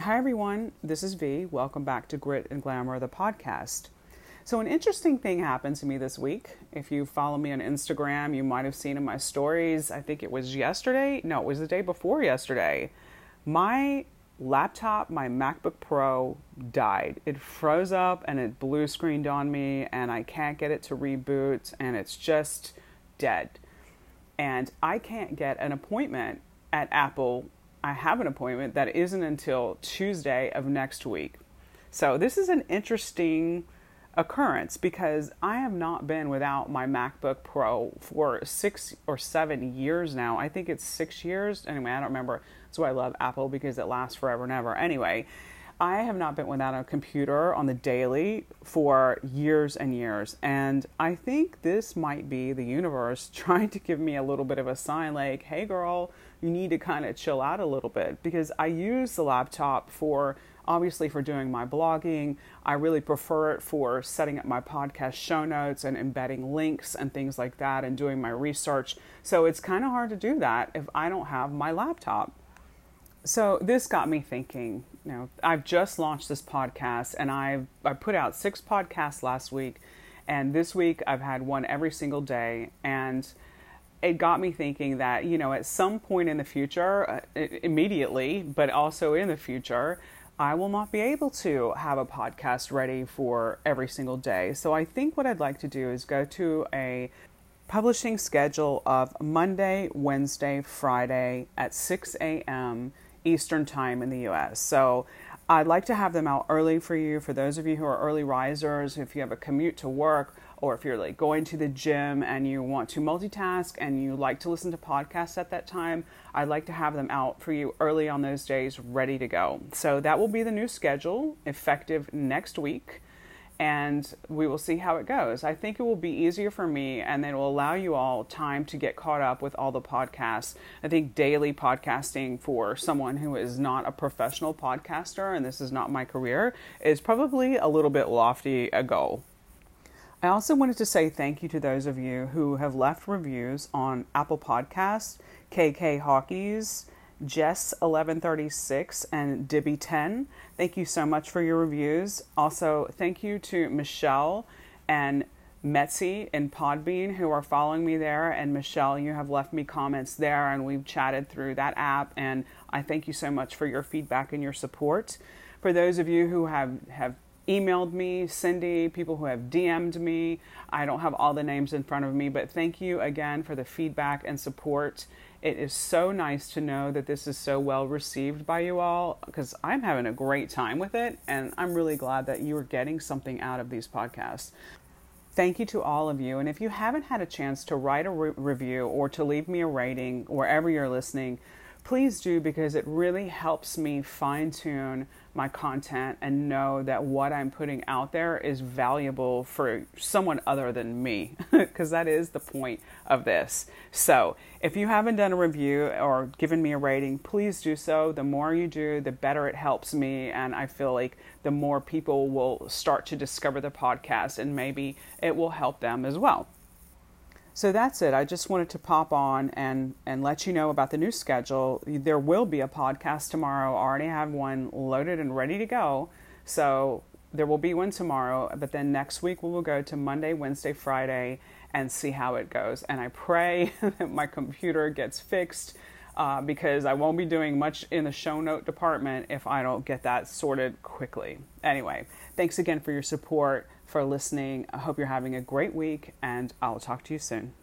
Hi, everyone. This is V. Welcome back to Grit and Glamour, the podcast. So, an interesting thing happened to me this week. If you follow me on Instagram, you might have seen in my stories, I think it was yesterday. No, it was the day before yesterday. My laptop, my MacBook Pro, died. It froze up and it blue screened on me, and I can't get it to reboot, and it's just dead. And I can't get an appointment at Apple I have an appointment that isn't until Tuesday of next week. So this is an interesting occurrence because I have not been without my MacBook Pro for six or seven years now. I think it's six years. Anyway, I don't remember. That's why I love Apple because it lasts forever and ever. Anyway, I have not been without a computer on the daily for years and years. And I think this might be the universe trying to give me a little bit of a sign like, hey, girl, you need to kind of chill out a little bit because I use the laptop for obviously for doing my blogging. I really prefer it for setting up my podcast show notes and embedding links and things like that and doing my research. So it's kind of hard to do that if I don't have my laptop. So this got me thinking, you know, I've just launched this podcast and I've I put out six podcasts last week and this week I've had one every single day and it got me thinking that, you know, at some point in the future, uh, immediately, but also in the future, I will not be able to have a podcast ready for every single day. So I think what I'd like to do is go to a publishing schedule of Monday, Wednesday, Friday at 6 a.m. Eastern Time in the US. So I'd like to have them out early for you, for those of you who are early risers, if you have a commute to work, or if you're like going to the gym and you want to multitask and you like to listen to podcasts at that time, I'd like to have them out for you early on those days, ready to go. So that will be the new schedule, effective next week and we will see how it goes. I think it will be easier for me and it will allow you all time to get caught up with all the podcasts. I think daily podcasting for someone who is not a professional podcaster and this is not my career is probably a little bit lofty a goal. I also wanted to say thank you to those of you who have left reviews on Apple Podcasts, KK Hawkeys, Jess1136, and Dibby10. Thank you so much for your reviews. Also, thank you to Michelle and Metzi and Podbean who are following me there. And Michelle, you have left me comments there, and we've chatted through that app. And I thank you so much for your feedback and your support. For those of you who have, have emailed me, Cindy, people who have DM'd me, I don't have all the names in front of me, but thank you again for the feedback and support. It is so nice to know that this is so well received by you all because I'm having a great time with it and I'm really glad that you are getting something out of these podcasts. Thank you to all of you. And if you haven't had a chance to write a re- review or to leave me a rating wherever you're listening, please do because it really helps me fine tune my content and know that what I'm putting out there is valuable for someone other than me, because that is the point of this. So, if you haven't done a review or given me a rating, please do so. The more you do, the better it helps me, and I feel like the more people will start to discover the podcast, and maybe it will help them as well. So that's it. I just wanted to pop on and, and let you know about the new schedule. There will be a podcast tomorrow. I already have one loaded and ready to go. So there will be one tomorrow, but then next week we will go to Monday, Wednesday, Friday and see how it goes. And I pray that my computer gets fixed uh, because I won't be doing much in the show note department if I don't get that sorted quickly. Anyway, thanks again for your support for listening. I hope you're having a great week, and I'll talk to you soon.